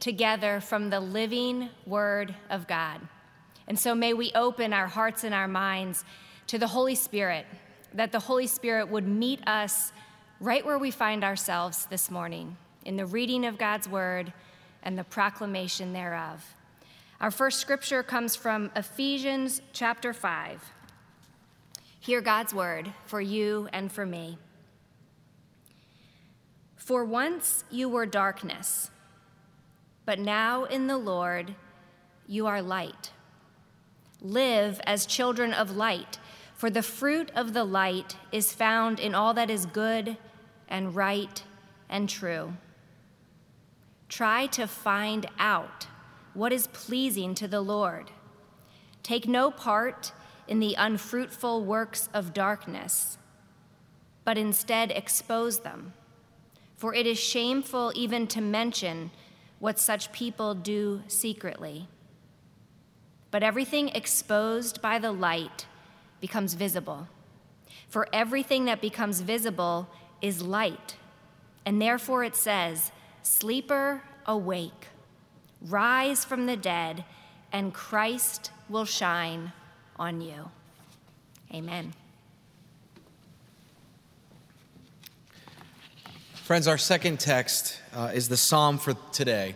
together from the living Word of God. And so may we open our hearts and our minds to the Holy Spirit, that the Holy Spirit would meet us right where we find ourselves this morning in the reading of God's Word and the proclamation thereof. Our first scripture comes from Ephesians chapter 5. Hear God's Word for you and for me. For once you were darkness, but now in the Lord you are light. Live as children of light, for the fruit of the light is found in all that is good and right and true. Try to find out what is pleasing to the Lord. Take no part in the unfruitful works of darkness, but instead expose them for it is shameful even to mention what such people do secretly. But everything exposed by the light becomes visible. For everything that becomes visible is light. And therefore it says, Sleeper, awake, rise from the dead, and Christ will shine on you. Amen. Friends, our second text uh, is the psalm for today.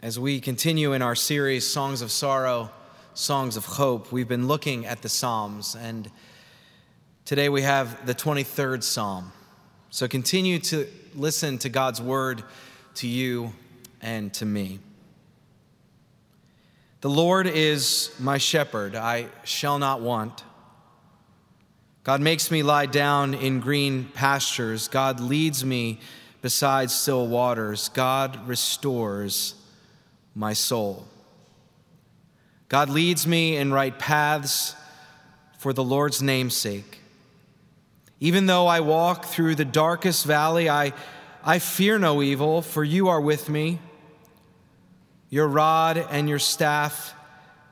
As we continue in our series, Songs of Sorrow, Songs of Hope, we've been looking at the Psalms, and today we have the 23rd Psalm. So continue to listen to God's word to you and to me. The Lord is my shepherd, I shall not want. God makes me lie down in green pastures. God leads me beside still waters. God restores my soul. God leads me in right paths for the Lord's name'sake. Even though I walk through the darkest valley, I, I fear no evil, for you are with me. Your rod and your staff,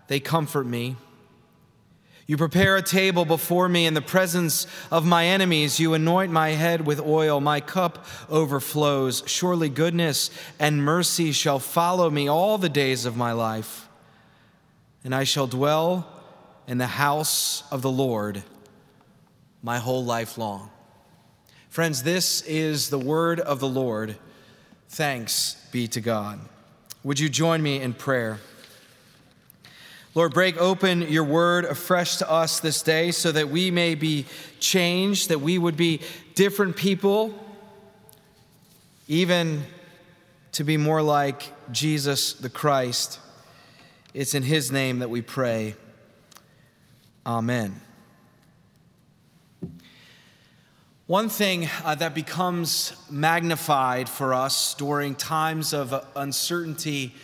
they comfort me. You prepare a table before me in the presence of my enemies. You anoint my head with oil. My cup overflows. Surely goodness and mercy shall follow me all the days of my life. And I shall dwell in the house of the Lord my whole life long. Friends, this is the word of the Lord. Thanks be to God. Would you join me in prayer? Lord, break open your word afresh to us this day so that we may be changed, that we would be different people, even to be more like Jesus the Christ. It's in his name that we pray. Amen. One thing uh, that becomes magnified for us during times of uncertainty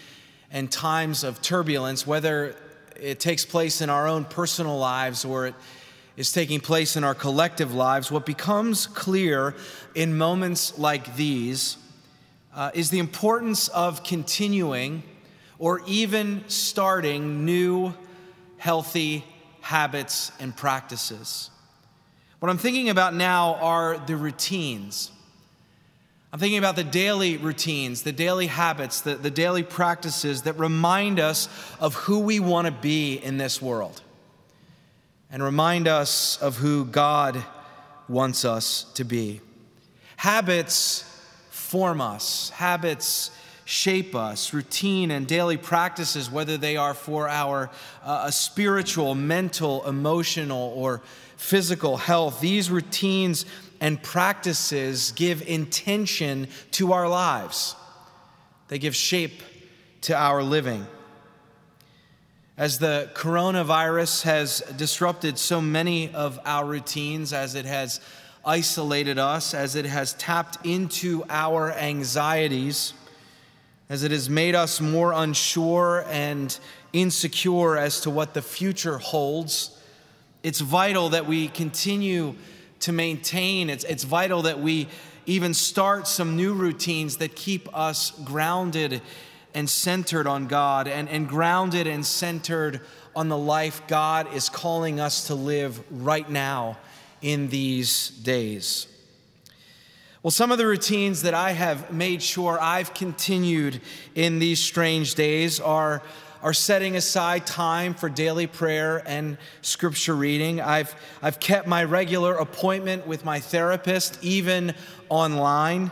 and times of turbulence, whether it takes place in our own personal lives or it is taking place in our collective lives, what becomes clear in moments like these uh, is the importance of continuing or even starting new healthy habits and practices. What I'm thinking about now are the routines I'm thinking about the daily routines, the daily habits, the, the daily practices that remind us of who we want to be in this world and remind us of who God wants us to be. Habits form us, habits shape us. Routine and daily practices, whether they are for our uh, spiritual, mental, emotional, or physical health, these routines and practices give intention to our lives, they give shape to our living. As the coronavirus has disrupted so many of our routines, as it has isolated us, as it has tapped into our anxieties, as it has made us more unsure and insecure as to what the future holds, it's vital that we continue to maintain, it's, it's vital that we even start some new routines that keep us grounded and centered on God and, and grounded and centered on the life God is calling us to live right now in these days. Well, some of the routines that I have made sure I've continued in these strange days are, are setting aside time for daily prayer and scripture reading. I've, I've kept my regular appointment with my therapist, even online,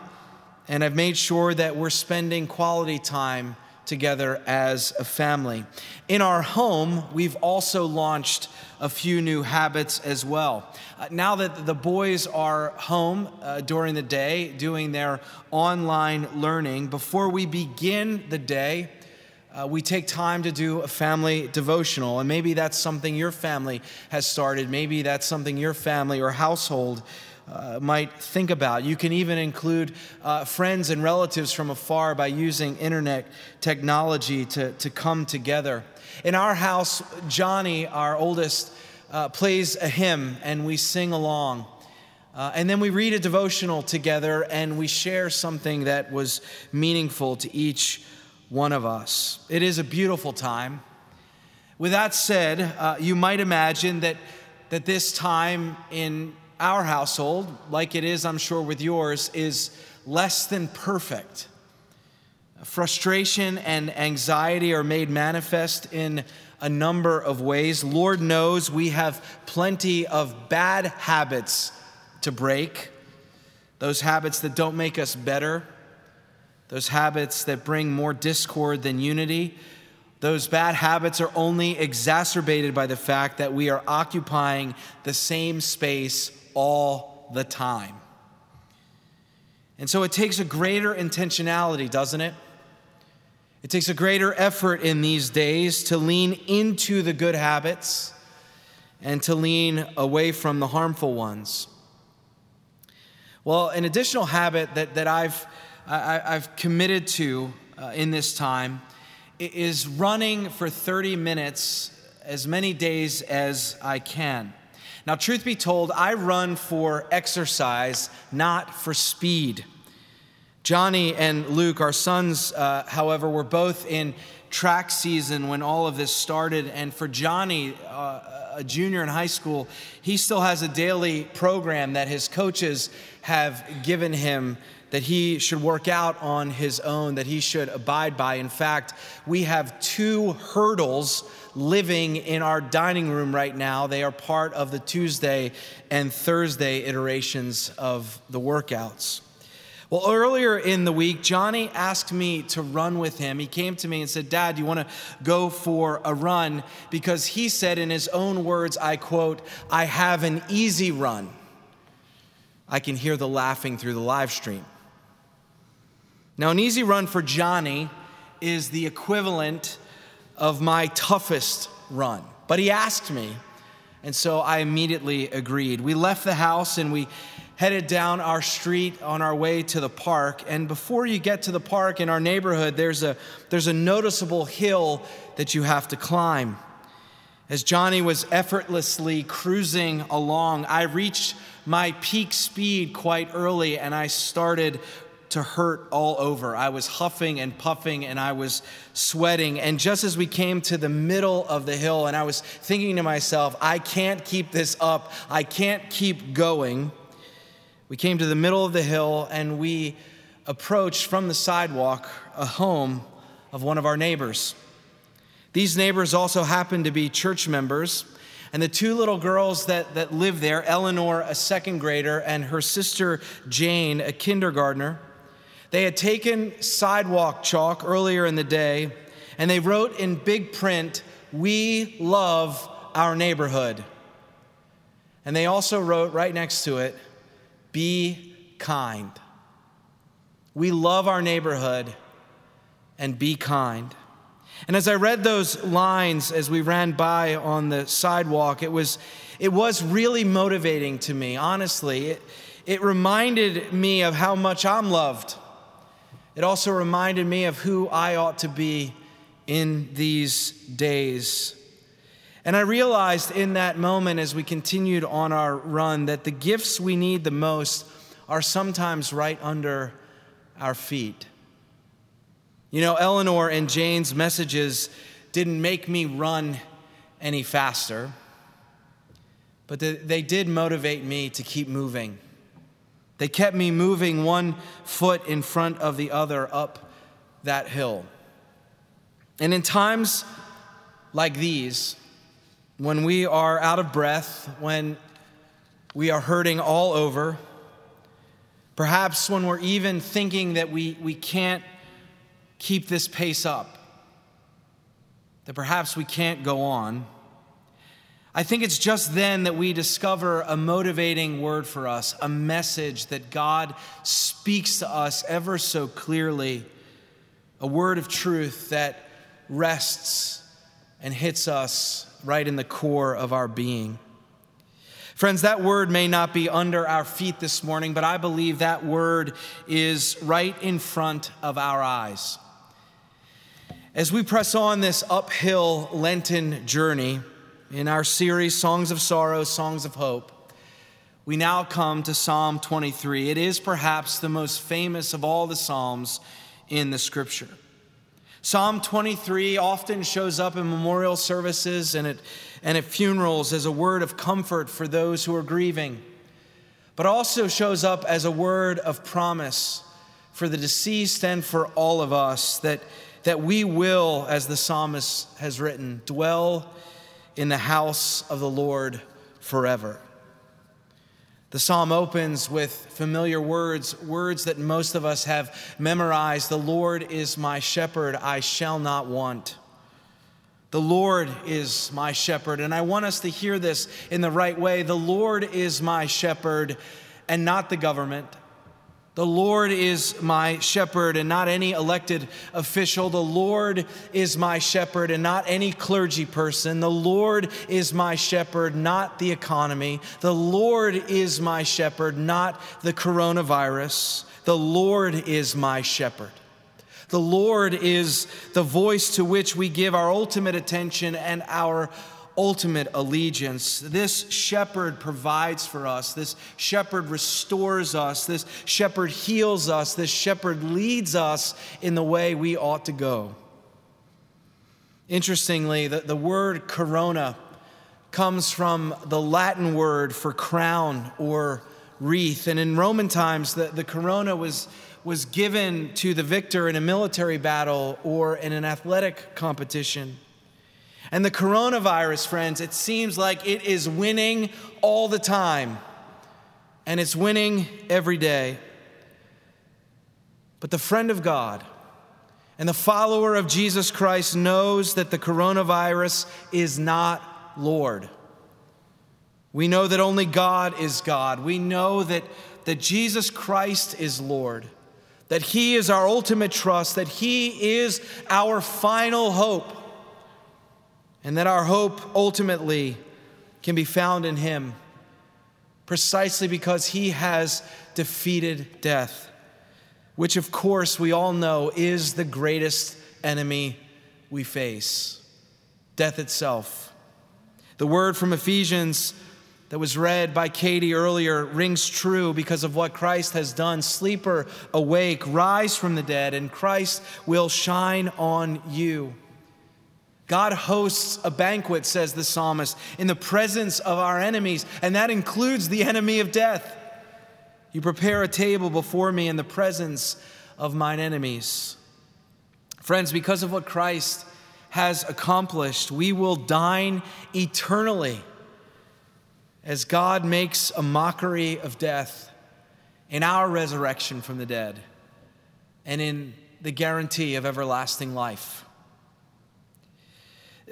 and I've made sure that we're spending quality time together as a family. In our home, we've also launched a few new habits as well. Uh, now that the boys are home uh, during the day doing their online learning, before we begin the day, uh, we take time to do a family devotional. And maybe that's something your family has started. Maybe that's something your family or household uh, might think about. You can even include uh, friends and relatives from afar by using internet technology to, to come together. In our house, Johnny, our oldest, uh, plays a hymn and we sing along. Uh, and then we read a devotional together and we share something that was meaningful to each one of us. It is a beautiful time. With that said, uh, you might imagine that, that this time in our household, like it is, I'm sure, with yours, is less than perfect. Frustration and anxiety are made manifest in a number of ways. Lord knows we have plenty of bad habits to break, those habits that don't make us better, those habits that bring more discord than unity. Those bad habits are only exacerbated by the fact that we are occupying the same space all the time. And so it takes a greater intentionality, doesn't it? It takes a greater effort in these days to lean into the good habits and to lean away from the harmful ones. Well, an additional habit that, that I've, I, have committed to uh, in this time is running for 30 minutes as many days as I can. Now, truth be told, I run for exercise, not for speed. Johnny and Luke, our sons, uh, however, were both in track season when all of this started. And for Johnny, uh, a junior in high school, he still has a daily program that his coaches have given him that he should work out on his own, that he should abide by. In fact, we have two hurdles living in our dining room right now. They are part of the Tuesday and Thursday iterations of the workouts. Well, earlier in the week, Johnny asked me to run with him. He came to me and said, Dad, you want to go for a run? Because he said, in his own words, I quote, I have an easy run. I can hear the laughing through the live stream. Now, an easy run for Johnny is the equivalent of my toughest run. But he asked me, and so I immediately agreed. We left the house and we headed down our street on our way to the park. And before you get to the park in our neighborhood, there's a, there's a noticeable hill that you have to climb. As Johnny was effortlessly cruising along, I reached my peak speed quite early and I started to hurt all over. I was huffing and puffing and I was sweating. And just as we came to the middle of the hill, and I was thinking to myself, I can't keep this up, I can't keep going. We came to the middle of the hill and we approached from the sidewalk a home of one of our neighbors. These neighbors also happened to be church members. And the two little girls that, that live there, Eleanor, a second grader, and her sister Jane, a kindergartner, they had taken sidewalk chalk earlier in the day and they wrote in big print, We love our neighborhood. And they also wrote right next to it, be kind. We love our neighborhood and be kind. And as I read those lines as we ran by on the sidewalk, it was, it was really motivating to me, honestly. It, it reminded me of how much I'm loved It also reminded me of who I ought to be in these days. And I realized in that moment as we continued on our run that the gifts we need the most are sometimes right under our feet. You know, Eleanor and Jane's messages didn't make me run any faster, but they did motivate me to keep moving. They kept me moving one foot in front of the other up that hill. And in times like these, when we are out of breath, when we are hurting all over, perhaps when we're even thinking that we, we can't keep this pace up, that perhaps we can't go on, I think it's just then that we discover a motivating word for us, a message that God speaks to us ever so clearly, a word of truth that rests and hits us right in the core of our being. Friends, that word may not be under our feet this morning, but I believe that word is right in front of our eyes. As we press on this uphill Lenten journey in our series, Songs of Sorrow, Songs of Hope, we now come to Psalm 23. It is perhaps the most famous of all the Psalms in the scripture. Psalm 23 often shows up in memorial services and at, and at funerals as a word of comfort for those who are grieving, but also shows up as a word of promise for the deceased and for all of us that, that we will, as the psalmist has written, dwell in the house of the Lord forever. The psalm opens with familiar words, words that most of us have memorized. The Lord is my shepherd, I shall not want. The Lord is my shepherd. And I want us to hear this in the right way. The Lord is my shepherd and not the government. The Lord is my shepherd and not any elected official. The Lord is my shepherd and not any clergy person. The Lord is my shepherd, not the economy. The Lord is my shepherd, not the coronavirus. The Lord is my shepherd. The Lord is the voice to which we give our ultimate attention and our ultimate allegiance. This shepherd provides for us. This shepherd restores us. This shepherd heals us. This shepherd leads us in the way we ought to go. Interestingly, the, the word corona comes from the Latin word for crown or wreath. And in Roman times, the, the corona was, was given to the victor in a military battle or in an athletic competition. And the coronavirus, friends, it seems like it is winning all the time, and it's winning every day. But the friend of God and the follower of Jesus Christ knows that the coronavirus is not Lord. We know that only God is God. We know that, that Jesus Christ is Lord, that He is our ultimate trust, that He is our final hope and that our hope ultimately can be found in Him precisely because He has defeated death, which, of course, we all know is the greatest enemy we face death itself. The word from Ephesians that was read by Katie earlier rings true because of what Christ has done. Sleeper, awake, rise from the dead, and Christ will shine on you. God hosts a banquet, says the psalmist, in the presence of our enemies, and that includes the enemy of death. You prepare a table before me in the presence of mine enemies. Friends, because of what Christ has accomplished, we will dine eternally as God makes a mockery of death in our resurrection from the dead and in the guarantee of everlasting life.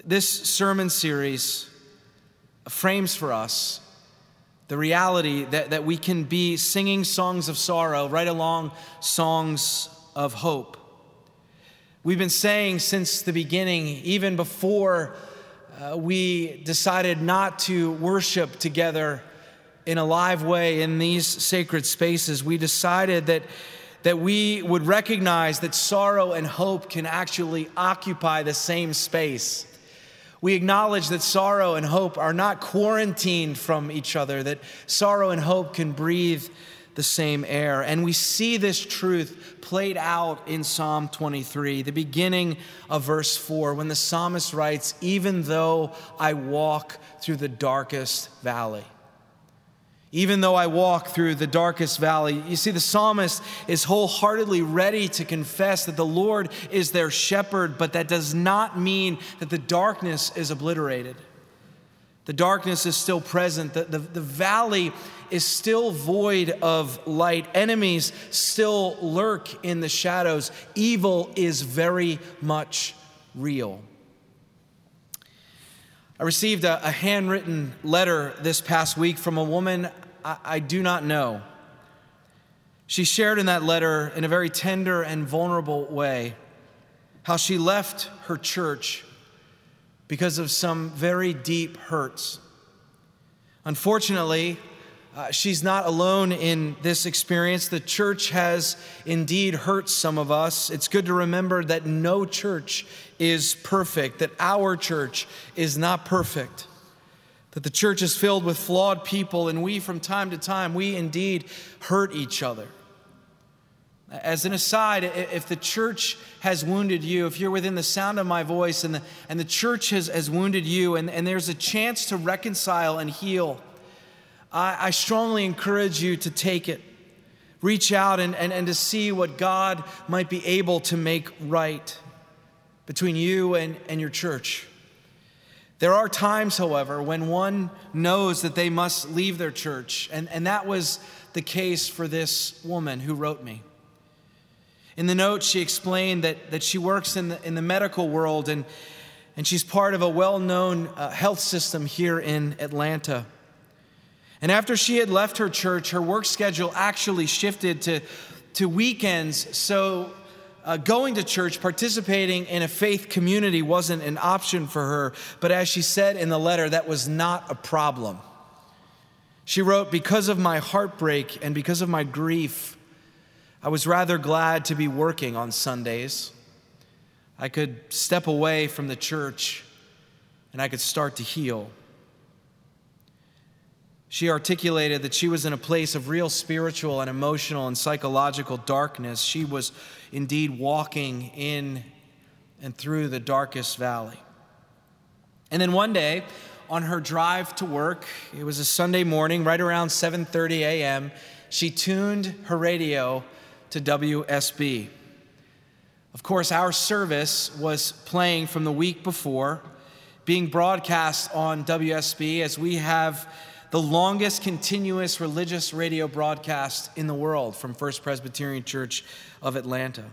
This sermon series frames for us the reality that, that we can be singing songs of sorrow right along songs of hope. We've been saying since the beginning, even before uh, we decided not to worship together in a live way in these sacred spaces, we decided that, that we would recognize that sorrow and hope can actually occupy the same space. We acknowledge that sorrow and hope are not quarantined from each other, that sorrow and hope can breathe the same air. And we see this truth played out in Psalm 23, the beginning of verse 4, when the psalmist writes, Even though I walk through the darkest valley. Even though I walk through the darkest valley, you see, the psalmist is wholeheartedly ready to confess that the Lord is their shepherd, but that does not mean that the darkness is obliterated. The darkness is still present. The, the, the, valley is still void of light. Enemies still lurk in the shadows. Evil is very much real. I received a, a handwritten letter this past week from a woman I, I do not know. She shared in that letter, in a very tender and vulnerable way, how she left her church because of some very deep hurts. Unfortunately, uh, she's not alone in this experience. The church has indeed hurt some of us. It's good to remember that no church is perfect, that our church is not perfect, that the church is filled with flawed people, and we, from time to time, we indeed hurt each other. As an aside, if the church has wounded you, if you're within the sound of my voice and the, and the church has, has wounded you, and, and there's a chance to reconcile and heal, I, I strongly encourage you to take it. Reach out and, and, and to see what God might be able to make right between you and, and your church. There are times, however, when one knows that they must leave their church, and, and that was the case for this woman who wrote me. In the note, she explained that, that she works in the, in the medical world and, and she's part of a well known uh, health system here in Atlanta. And after she had left her church, her work schedule actually shifted to, to weekends. So uh, going to church, participating in a faith community wasn't an option for her. But as she said in the letter, that was not a problem. She wrote, Because of my heartbreak and because of my grief, I was rather glad to be working on Sundays. I could step away from the church and I could start to heal. She articulated that she was in a place of real spiritual and emotional and psychological darkness. She was indeed walking in and through the darkest valley. And then one day, on her drive to work, it was a Sunday morning, right around 7:30 a.m., she tuned her radio to WSB. Of course, our service was playing from the week before, being broadcast on WSB as we have the longest continuous religious radio broadcast in the world from First Presbyterian Church of Atlanta.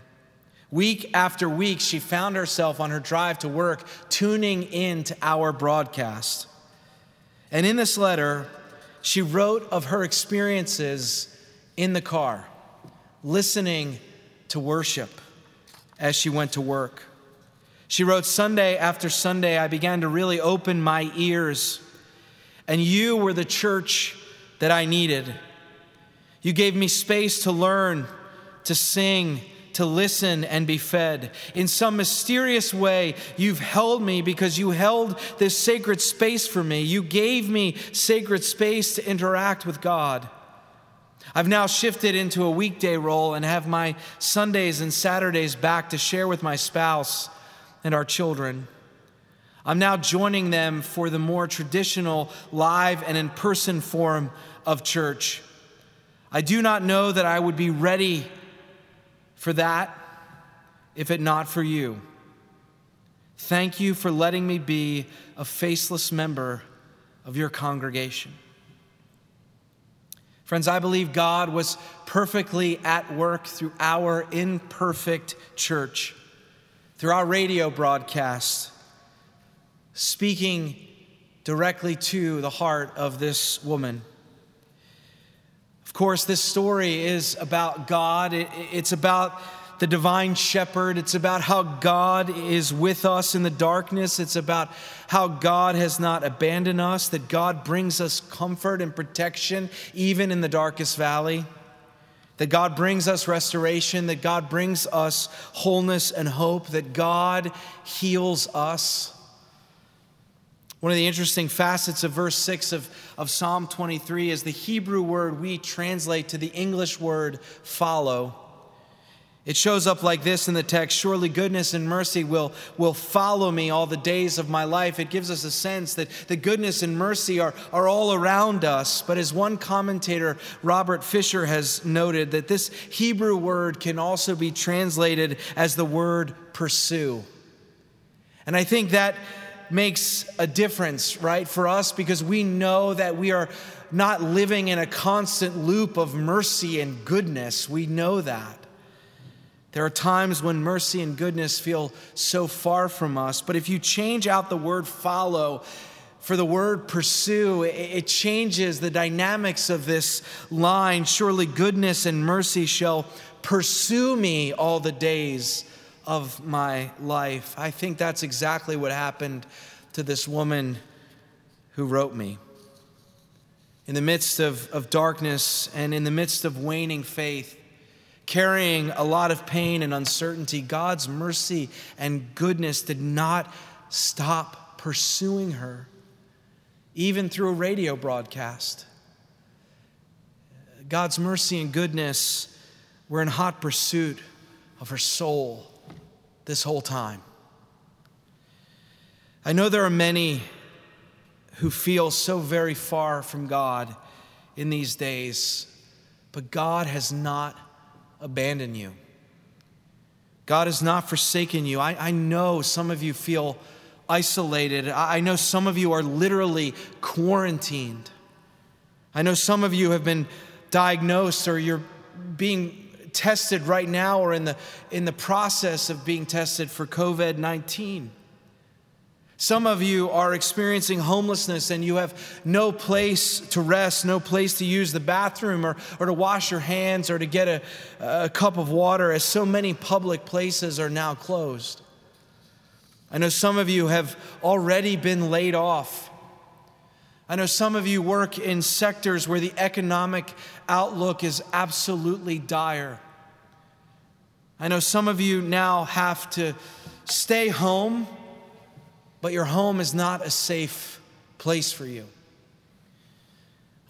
Week after week, she found herself on her drive to work tuning in to our broadcast. And in this letter, she wrote of her experiences in the car, listening to worship as she went to work. She wrote, Sunday after Sunday, I began to really open my ears and you were the church that I needed. You gave me space to learn, to sing, to listen, and be fed. In some mysterious way, you've held me because you held this sacred space for me. You gave me sacred space to interact with God. I've now shifted into a weekday role and have my Sundays and Saturdays back to share with my spouse and our children. I'm now joining them for the more traditional live and in person form of church. I do not know that I would be ready for that if it not for you. Thank you for letting me be a faceless member of your congregation. Friends, I believe God was perfectly at work through our imperfect church, through our radio broadcasts speaking directly to the heart of this woman. Of course, this story is about God. it's about the divine shepherd. It's about how God is with us in the darkness. It's about how God has not abandoned us, that God brings us comfort and protection even in the darkest valley. that God brings us restoration, that God brings us wholeness and hope, that God heals us. One of the interesting facets of verse 6 of, of Psalm 23 is the Hebrew word we translate to the English word follow. It shows up like this in the text Surely goodness and mercy will, will follow me all the days of my life. It gives us a sense that the goodness and mercy are, are all around us. But as one commentator, Robert Fisher, has noted, that this Hebrew word can also be translated as the word pursue. And I think that makes a difference, right, for us because we know that we are not living in a constant loop of mercy and goodness. We know that. There are times when mercy and goodness feel so far from us, but if you change out the word follow for the word pursue, it changes the dynamics of this line. Surely goodness and mercy shall pursue me all the days of my life. I think that's exactly what happened to this woman who wrote me. In the midst of, of darkness and in the midst of waning faith, carrying a lot of pain and uncertainty, God's mercy and goodness did not stop pursuing her, even through a radio broadcast. God's mercy and goodness were in hot pursuit of her soul this whole time. I know there are many who feel so very far from God in these days, but God has not abandoned you. God has not forsaken you. I, I know some of you feel isolated. I, I know some of you are literally quarantined. I know some of you have been diagnosed or you're being tested right now or in the, in the process of being tested for COVID 19. Some of you are experiencing homelessness and you have no place to rest, no place to use the bathroom or, or to wash your hands or to get a, a cup of water, as so many public places are now closed. I know some of you have already been laid off. I know some of you work in sectors where the economic outlook is absolutely dire. I know some of you now have to stay home but your home is not a safe place for you.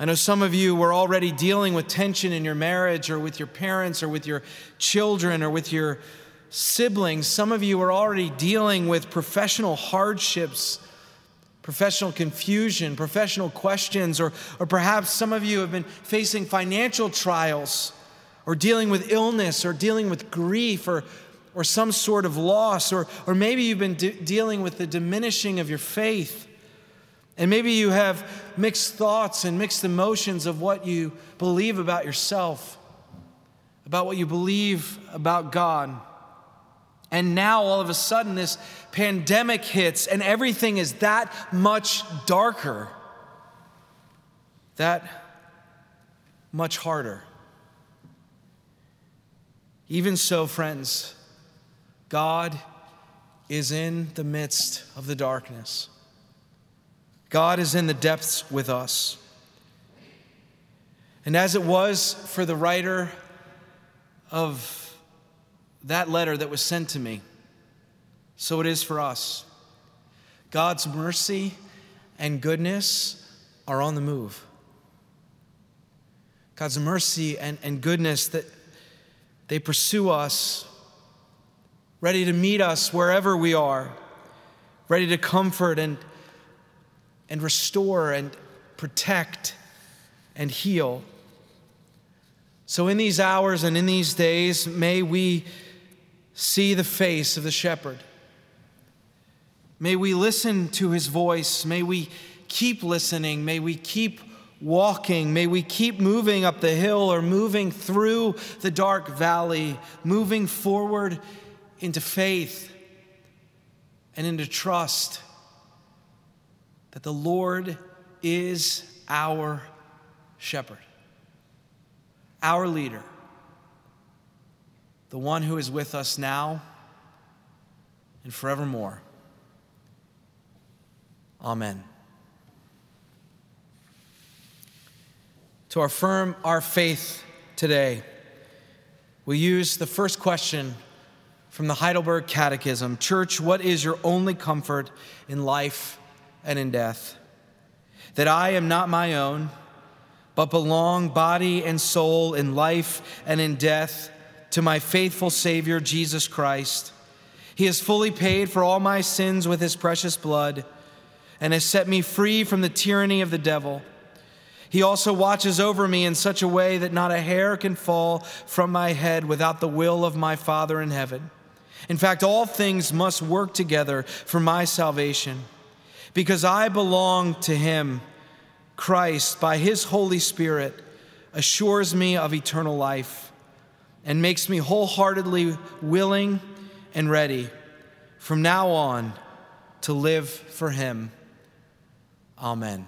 I know some of you were already dealing with tension in your marriage or with your parents or with your children or with your siblings. Some of you are already dealing with professional hardships, professional confusion, professional questions, or, or perhaps some of you have been facing financial trials or dealing with illness or dealing with grief or or some sort of loss, or, or maybe you've been de- dealing with the diminishing of your faith. And maybe you have mixed thoughts and mixed emotions of what you believe about yourself, about what you believe about God. And now all of a sudden, this pandemic hits, and everything is that much darker, that much harder. Even so, friends, God is in the midst of the darkness. God is in the depths with us. And as it was for the writer of that letter that was sent to me, so it is for us. God's mercy and goodness are on the move. God's mercy and, and goodness that they pursue us ready to meet us wherever we are, ready to comfort and, and restore and protect and heal. So, in these hours and in these days, may we see the face of the shepherd. May we listen to his voice. May we keep listening. May we keep walking. May we keep moving up the hill or moving through the dark valley, moving forward into faith and into trust that the Lord is our shepherd, our leader, the one who is with us now and forevermore. Amen. To affirm our faith today, we use the first question from the Heidelberg Catechism Church, what is your only comfort in life and in death? That I am not my own, but belong body and soul in life and in death to my faithful Savior, Jesus Christ. He has fully paid for all my sins with his precious blood and has set me free from the tyranny of the devil. He also watches over me in such a way that not a hair can fall from my head without the will of my Father in heaven. In fact, all things must work together for my salvation. Because I belong to Him, Christ, by His Holy Spirit, assures me of eternal life and makes me wholeheartedly willing and ready from now on to live for Him. Amen.